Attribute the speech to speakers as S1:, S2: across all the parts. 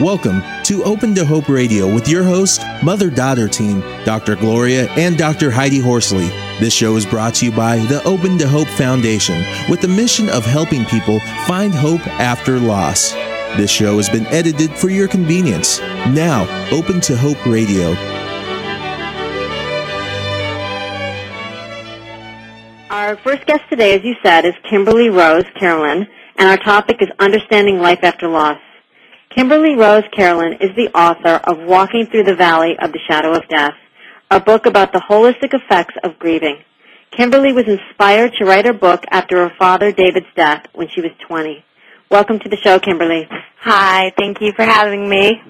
S1: Welcome to Open to Hope Radio with your host, mother daughter team, Dr. Gloria and Dr. Heidi Horsley. This show is brought to you by the Open to Hope Foundation with the mission of helping people find hope after loss. This show has been edited for your convenience. Now, Open to Hope Radio.
S2: Our first guest today, as you said, is Kimberly Rose Carolan, and our topic is Understanding Life After Loss. Kimberly Rose Carolan is the author of Walking Through the Valley of the Shadow of Death, a book about the holistic effects of grieving. Kimberly was inspired to write her book after her father David's death when she was 20. Welcome to the show, Kimberly.
S3: Hi, thank you for having me.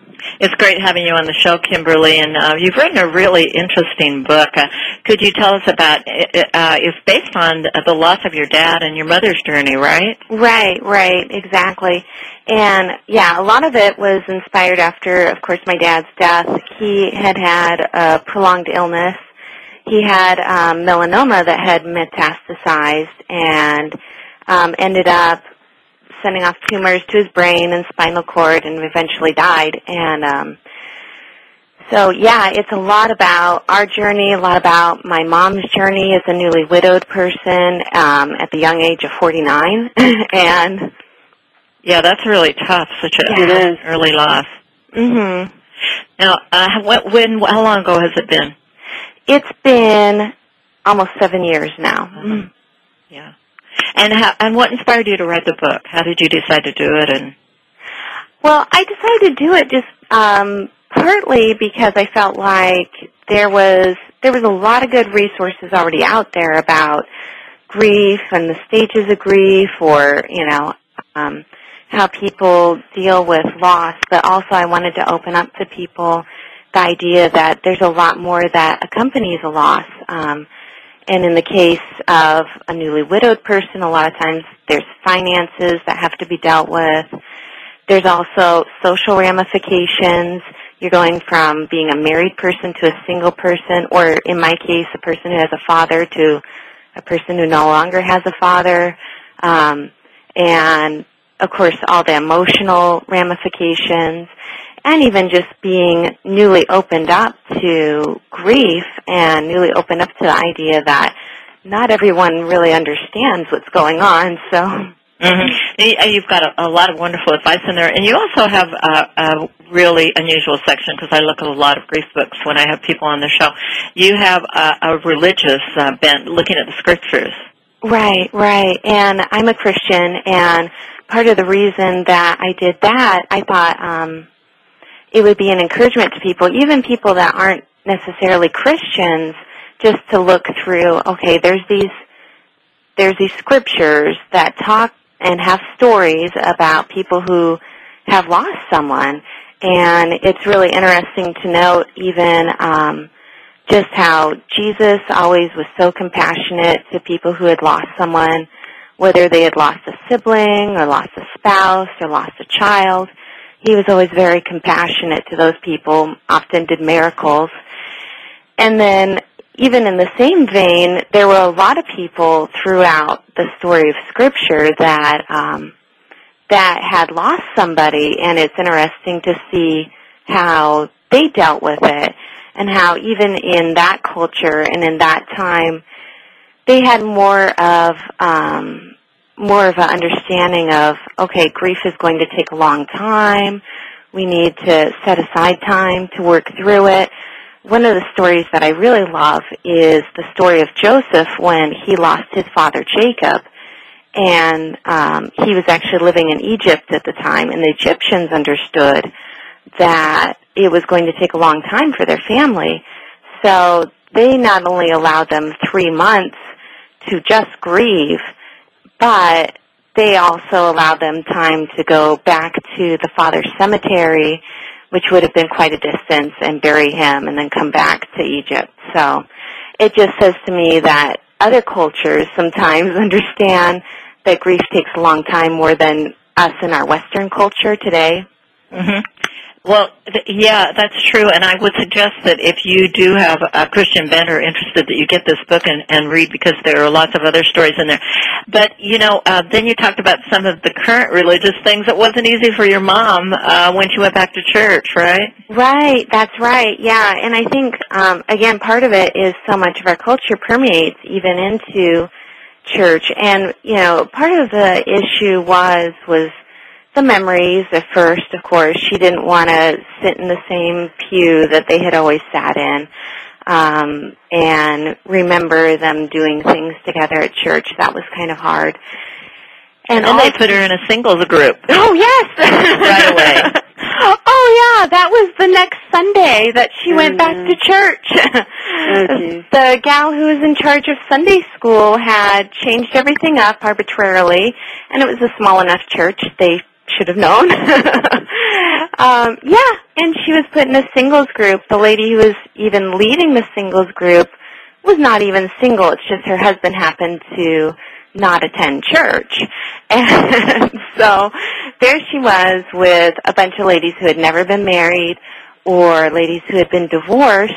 S4: It's great having you on the show, Kimberly, and uh, you've written a really interesting book. Uh, could you tell us about? Uh, it's based on the loss of your dad and your mother's journey, right?
S3: Right, right, exactly. And yeah, a lot of it was inspired after, of course, my dad's death. He had had a prolonged illness. He had um, melanoma that had metastasized and um, ended up sending off tumors to his brain and spinal cord and eventually died. And um, so, yeah, it's a lot about our journey, a lot about my mom's journey as a newly widowed person um, at the young age of 49. and
S4: yeah, that's really tough, such a
S2: yeah.
S4: early loss.
S3: Mhm.
S4: Now, uh, when, when, how long ago has it been?
S3: It's been almost seven years now.
S4: Mm-hmm. Yeah. And how, and what inspired you to write the book? How did you decide to do it? And
S3: well, I decided to do it just um, partly because I felt like there was there was a lot of good resources already out there about grief and the stages of grief, or you know. Um, how people deal with loss, but also I wanted to open up to people the idea that there's a lot more that accompanies a loss. Um, and in the case of a newly widowed person, a lot of times there's finances that have to be dealt with. There's also social ramifications. You're going from being a married person to a single person, or in my case, a person who has a father to a person who no longer has a father. Um, and of course, all the emotional ramifications, and even just being newly opened up to grief and newly opened up to the idea that not everyone really understands what's going on. So.
S4: Mm-hmm. You've got a, a lot of wonderful advice in there, and you also have a, a really unusual section because I look at a lot of grief books when I have people on the show. You have a, a religious uh, bent, looking at the scriptures.
S3: Right, right. And I'm a Christian, and part of the reason that I did that, I thought um, it would be an encouragement to people, even people that aren't necessarily Christians, just to look through. Okay, there's these there's these scriptures that talk and have stories about people who have lost someone, and it's really interesting to note even. Um, just how Jesus always was so compassionate to people who had lost someone whether they had lost a sibling or lost a spouse or lost a child. He was always very compassionate to those people, often did miracles. And then even in the same vein, there were a lot of people throughout the story of Scripture that um, that had lost somebody, and it's interesting to see how they dealt with it, and how even in that culture and in that time, they had more of um, more of an understanding of okay, grief is going to take a long time. We need to set aside time to work through it. One of the stories that I really love is the story of Joseph when he lost his father Jacob, and um, he was actually living in Egypt at the time, and the Egyptians understood that it was going to take a long time for their family. So they not only allowed them three months to just grieve, but they also allowed them time to go back to the father's cemetery, which would have been quite a distance, and bury him and then come back to Egypt. So it just says to me that other cultures sometimes understand that grief takes a long time more than us in our Western culture today.
S4: Mm-hmm. Well, th- yeah, that's true, and I would suggest that if you do have a Christian vendor interested, that you get this book and, and read because there are lots of other stories in there. But you know, uh, then you talked about some of the current religious things. It wasn't easy for your mom uh, when she went back to church, right?
S3: Right, that's right. Yeah, and I think um, again, part of it is so much of our culture permeates even into church, and you know, part of the issue was was the memories at first, of course. She didn't want to sit in the same pew that they had always sat in um, and remember them doing things together at church. That was kind of hard.
S4: And, and they put her in a singles group.
S3: Oh, yes.
S4: right away.
S3: Oh yeah, that was the next Sunday that she went back to church.
S2: Oh,
S3: the gal who was in charge of Sunday school had changed everything up arbitrarily, and it was a small enough church. They should have known. um, yeah, and she was put in a singles group. The lady who was even leading the singles group was not even single. It's just her husband happened to not attend church. And so there she was with a bunch of ladies who had never been married or ladies who had been divorced,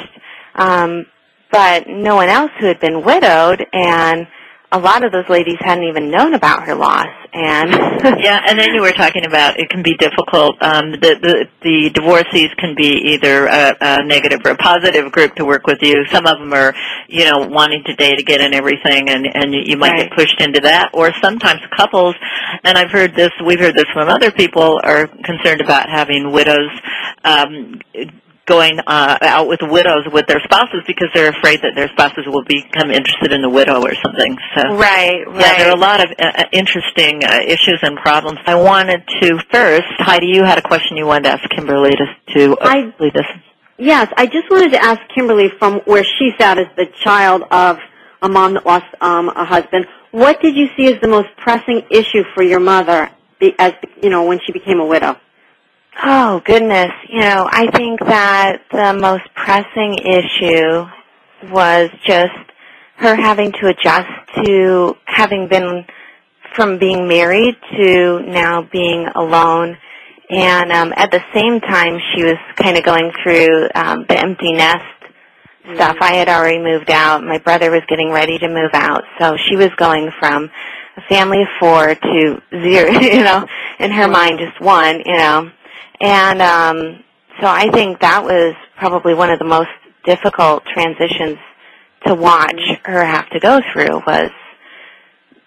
S3: um, but no one else who had been widowed and a lot of those ladies hadn't even known about her loss and
S4: yeah and then you were talking about it can be difficult um the the, the divorcees can be either a, a negative or a positive group to work with you some of them are you know wanting to date again and everything and and you might
S3: right.
S4: get pushed into that or sometimes couples and i've heard this we've heard this from other people are concerned about having widows um going uh, out with widows with their spouses because they're afraid that their spouses will become interested in the widow or something. So
S3: right, right.
S4: Yeah, there are a lot of uh, interesting uh, issues and problems. I wanted to first, Heidi, you had a question you wanted to ask Kimberly to, to uh,
S2: I-
S4: lead us.
S2: Yes, I just wanted to ask Kimberly from where she sat as the child of a mom that lost um, a husband. What did you see as the most pressing issue for your mother, be- as you know, when she became a widow?
S3: Oh goodness, you know, I think that the most pressing issue was just her having to adjust to having been from being married to now being alone. And um, at the same time, she was kind of going through um, the empty nest stuff. I had already moved out. My brother was getting ready to move out, so she was going from a family of four to zero. You know, in her mind, just one. You know, and um, so I think that was probably one of the most difficult transitions to watch her have to go through was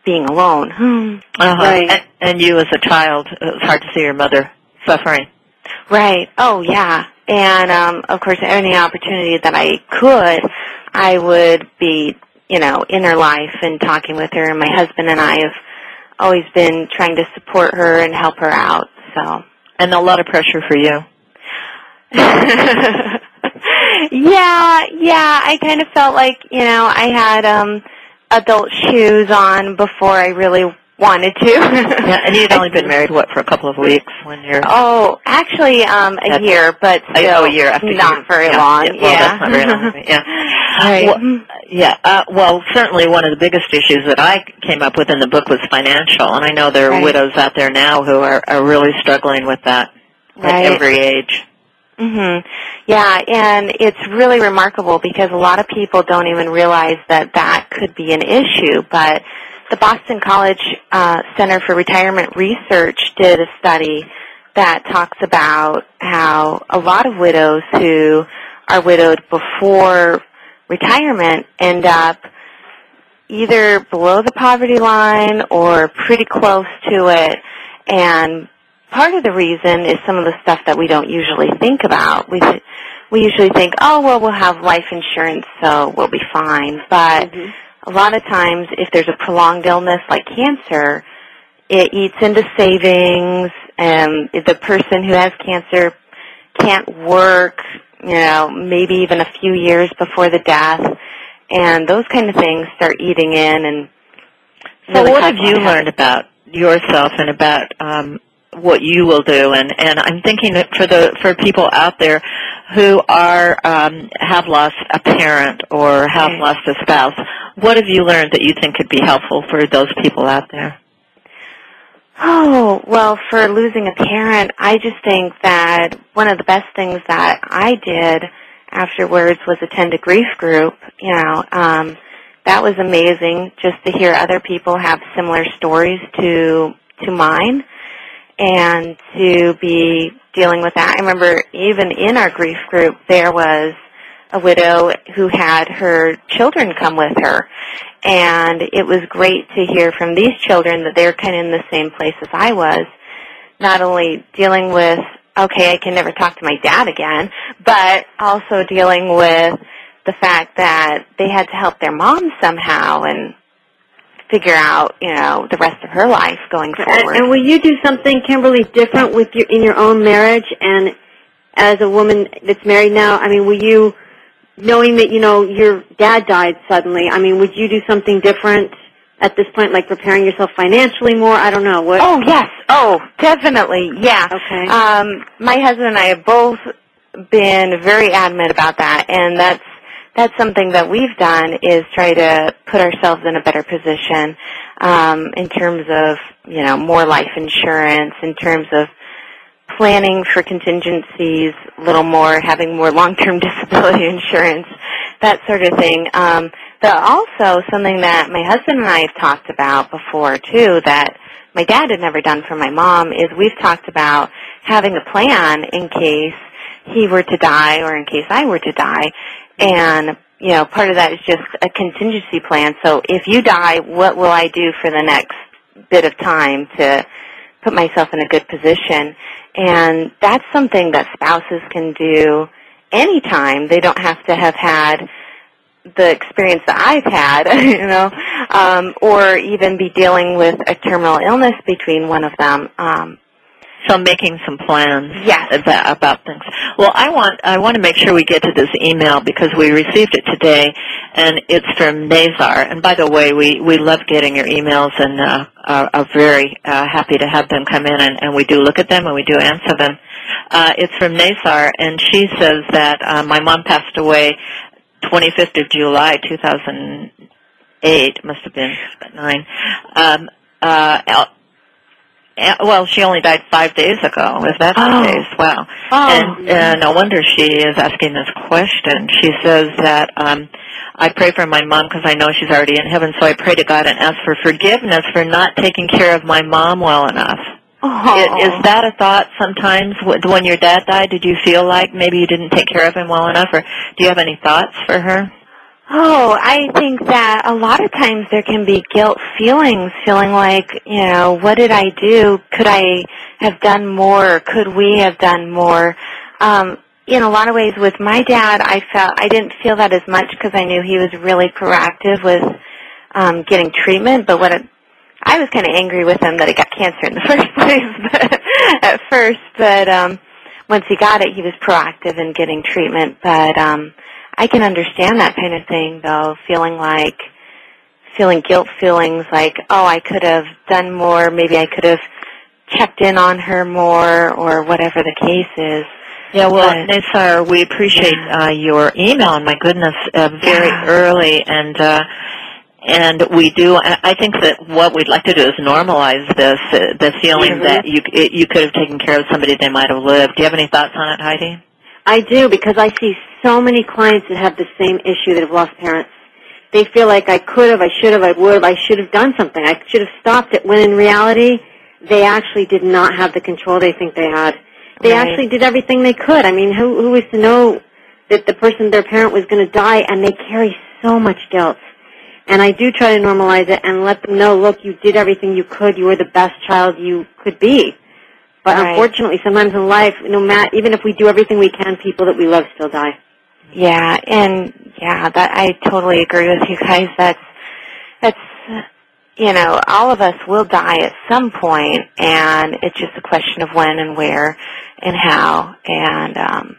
S3: being alone.
S4: Uh-huh.
S2: Right.
S4: And, and you as a child, it was hard to see your mother suffering.
S3: Right. Oh, yeah. And um, of course, any opportunity that I could, I would be, you know, in her life and talking with her. And my husband and I have always been trying to support her and help her out. So.
S4: And a lot of pressure for you.
S3: yeah, yeah. I kind of felt like you know I had um adult shoes on before I really wanted to.
S4: Yeah, and you'd only been married, what, for a couple of weeks when you're...
S3: Oh, actually, um, a year, but still
S4: oh, a year after
S3: not
S4: you-
S3: very
S4: yeah,
S3: long.
S4: Yeah, well, that's not very long. Yeah.
S3: Right.
S4: Well, yeah. Uh, well, certainly one of the biggest issues that I came up with in the book was financial, and I know there are
S3: Right.
S4: widows out there now who are, are really struggling with that
S3: Right.
S4: at every age.
S3: Mhm. Yeah, and it's really remarkable because a lot of people don't even realize that that could be an issue. But the Boston College uh, Center for Retirement Research did a study that talks about how a lot of widows who are widowed before retirement end up either below the poverty line or pretty close to it and part of the reason is some of the stuff that we don't usually think about. We we usually think, oh well, we'll have life insurance, so we'll be fine. But a lot of times, if there's a prolonged illness like cancer, it eats into savings, and the person who has cancer can't work, you know, maybe even a few years before the death, and those kind of things start eating in and.
S4: So
S3: really
S4: what have you learned about yourself and about um, what you will do? And, and I'm thinking that for the for people out there who are um, have lost a parent or have
S3: Right.
S4: lost a spouse, what have you learned that you think could be helpful for those people out there?
S3: Oh, well, for losing a parent, I just think that one of the best things that I did afterwards was attend a grief group. You know, um, that was amazing just to hear other people have similar stories to to mine and to be dealing with that. I remember even in our grief group there was a widow who had her children come with her and it was great to hear from these children that they're kind of in the same place as I was, not only dealing with okay, I can never talk to my dad again, but also dealing with the fact that they had to help their mom somehow and figure out, you know, the rest of her life going forward.
S2: And, and will you do something, Kimberly, different with your in your own marriage and as a woman that's married now? I mean, will you, knowing that you know your dad died suddenly, I mean, would you do something different at this point, like preparing yourself financially more? I don't know. What?
S3: Oh yes. Oh, definitely. Yeah.
S2: Okay.
S3: Um, my husband and I have both been very adamant about that, and that's that's something that we've done is try to put ourselves in a better position um, in terms of you know more life insurance, in terms of planning for contingencies a little more, having more long-term disability insurance, that sort of thing. Um, but also something that my husband and I have talked about before too that my dad had never done for my mom is we've talked about having a plan in case he were to die or in case I were to die and, you know, part of that is just a contingency plan. So if you die, what will I do for the next bit of time to put myself in a good position? And that's something that spouses can do anytime. They don't have to have had the experience that I've had, you know, um, or even be dealing with a terminal illness between one of them. Um,
S4: so making some plans
S3: yes.
S4: about, about things. Well, I want I want to make sure we get to this email because we received it today, and it's from Nazar. And by the way, we we love getting your emails and uh, are, are very uh, happy to have them come in, and, and we do look at them and we do answer them. Uh, it's from Nazar, and she says that uh, my mom passed away 25th of July 2008. Must have been nine. Um, uh, well, she only died five days ago. Is that
S3: oh.
S4: days? Wow.
S3: Oh.
S4: And uh, no wonder she is asking this question. She says that um, I pray for my mom because I know she's already in heaven, so I pray to God and ask for forgiveness for not taking care of my mom well enough.
S3: Oh.
S4: Is, is that a thought sometimes when your dad died? Did you feel like maybe you didn't take care of him well enough, or do you have any thoughts for her?
S3: Oh, I think that a lot of times there can be guilt feelings, feeling like, you know, what did I do? Could I have done more? Could we have done more? Um, in a lot of ways with my dad, I felt, I didn't feel that as much because I knew he was really proactive with, um, getting treatment, but what it, I was kind of angry with him that he got cancer in the first place but, at first, but, um, once he got it, he was proactive in getting treatment, but, um, I can understand that kind of thing though, feeling like feeling guilt feelings like, oh, I could have done more, maybe I could have checked in on her more or whatever the case is.
S4: Yeah, well, Nasar, we appreciate
S3: yeah.
S4: uh, your email. And my goodness, uh, very
S3: Yeah.
S4: early, and uh, and we do. I think that what we'd like to do is normalize this, uh, the feeling
S2: Mhm.
S4: that you it, you could have taken care of somebody they might have lived. Do you have any thoughts on it, Heidi?
S2: I do because I see so many clients that have the same issue that have lost parents. They feel like I could have, I should have, I would have, I should have done something. I should have stopped it. When in reality, they actually did not have the control they think they had. They
S3: Right.
S2: actually did everything they could. I mean, who who is to know that the person, their parent, was going to die, and they carry so much guilt. And I do try to normalize it and let them know, look, you did everything you could. You were the best child you could be. But
S3: Right.
S2: unfortunately, sometimes in life, no matter, even if we do everything we can, people that we love still die.
S3: Yeah, and yeah, that I totally agree with you guys. That's that's you know, all of us will die at some point, and it's just a question of when and where and how. And um,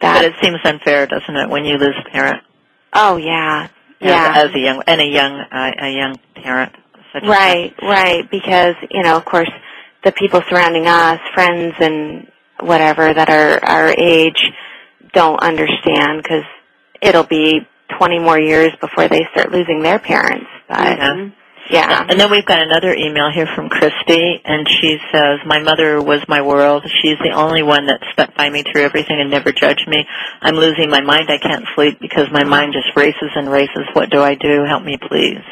S4: But
S3: that
S4: it seems unfair, doesn't it, when you lose a parent?
S3: oh yeah, yeah,
S4: As, a young and a young uh, a young parent. Such as
S3: right, right. Because you know, of course, the people surrounding us, friends and whatever that are our age, don't understand because it'll be 20 more years before they start losing their parents. But
S4: Yeah.
S3: Yeah.
S4: And then we've got another email here from Christy, and she says, "My mother was my world. She's the only one that stuck by me through everything and never judged me. I'm losing my mind. I can't sleep because my mind just races and races. What do I do? Help me, please."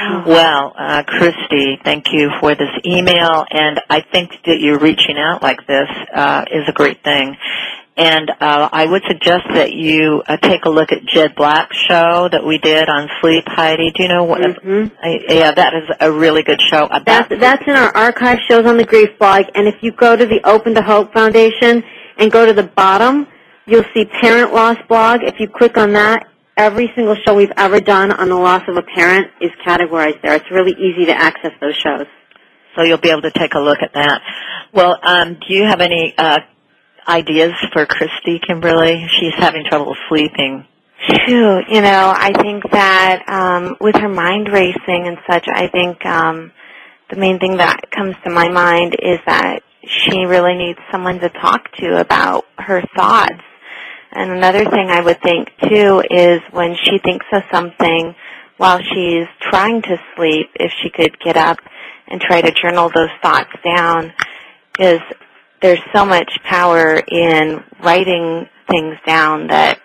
S3: Oh.
S4: Well, uh, Christy, thank you for this email, and I think that you're reaching out like this uh, is a great thing. And uh, I would suggest that you uh, take a look at Jed Black's show that we did on sleep. Heidi, do you know what?
S2: Mhm.
S4: I, yeah, that is a really good show. About
S2: That's that's in our archive shows on the Grief blog. And if you go to the Open to Hope Foundation and go to the bottom, you'll see Parent Loss blog. If you click on that, every single show we've ever done on the loss of a parent is categorized there. It's really easy to access those shows.
S4: so you'll be able to take a look at that. Well, um, do you have any uh, ideas for Christy Kimberly? She's having trouble sleeping.
S3: Phew, you know, I think that um, with her mind racing and such, I think um, the main thing that comes to my mind is that she really needs someone to talk to about her thoughts. And another thing I would think too is when she thinks of something while she's trying to sleep, if she could get up and try to journal those thoughts down, because there's so much power in writing things down that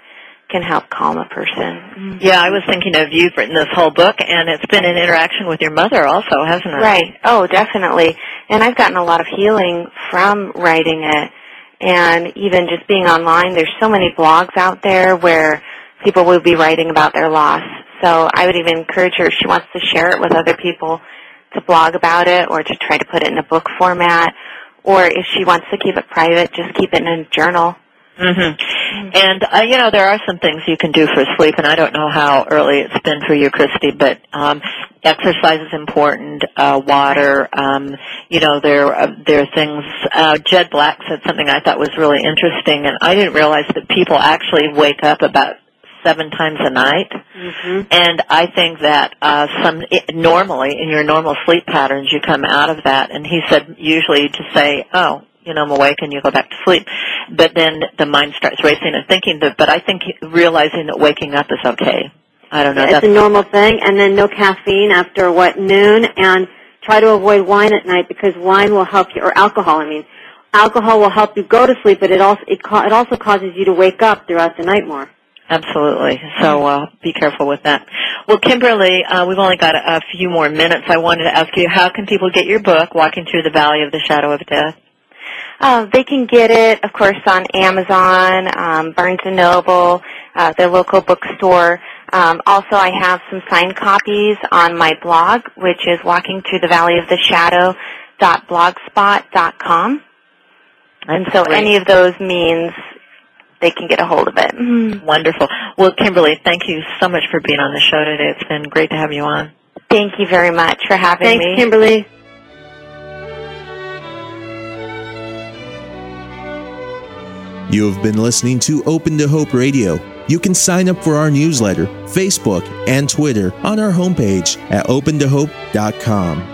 S3: can help calm a person. Mm-hmm.
S4: Yeah, I was thinking of you've written this whole book, and it's been an interaction with your mother also, hasn't it?
S3: Right. Oh, definitely. And I've gotten a lot of healing from writing it. And even just being online, there's so many blogs out there where people will be writing about their loss. So I would even encourage her if she wants to share it with other people to blog about it or to try to put it in a book format. Or if she wants to keep it private, just keep it in a journal.
S4: hmm And uh, you know there are some things you can do for sleep, and I don't know how early it's been for you, Christy, but um, exercise is important. Uh, water, um, you know, there uh, there are things. Uh, Jed Black said something I thought was really interesting, and I didn't realize that people actually wake up about seven times a night.
S2: Mm-hmm.
S4: And I think that uh, some it, normally in your normal sleep patterns, you come out of that. And he said usually to say, "Oh, you know, I'm awake," and you go back to sleep. But then the mind starts racing and thinking. That, but I think realizing that waking up is okay. I don't know.
S2: It's
S4: That's
S2: a normal thing. And then no caffeine after what noon, and try to avoid wine at night because wine will help you, or alcohol. I mean, alcohol will help you go to sleep, but it also it, ca- it also causes you to wake up throughout the night more.
S4: Absolutely. So uh, be careful with that. Well, Kimberly, uh, we've only got a, a few more minutes. I wanted to ask you, how can people get your book, Walking Through the Valley of the Shadow of Death?
S3: Uh, they can get it, of course, on Amazon, um, Barnes and Noble, uh, their local bookstore. Um, also, I have some signed copies on my blog, which is Walking Through the Valley of the Shadow blogspot.com. And so
S4: Great.
S3: any of those means they can get a hold of it. Mhm.
S4: Wonderful. Well, Kimberly, thank you so much for being on the show today. It's been great to have you on.
S3: Thank you very much for having
S2: Thanks,
S3: me.
S2: Kimberly.
S1: You have been listening to Open to Hope Radio. You can sign up for our newsletter, Facebook, and Twitter on our homepage at opentohope.com.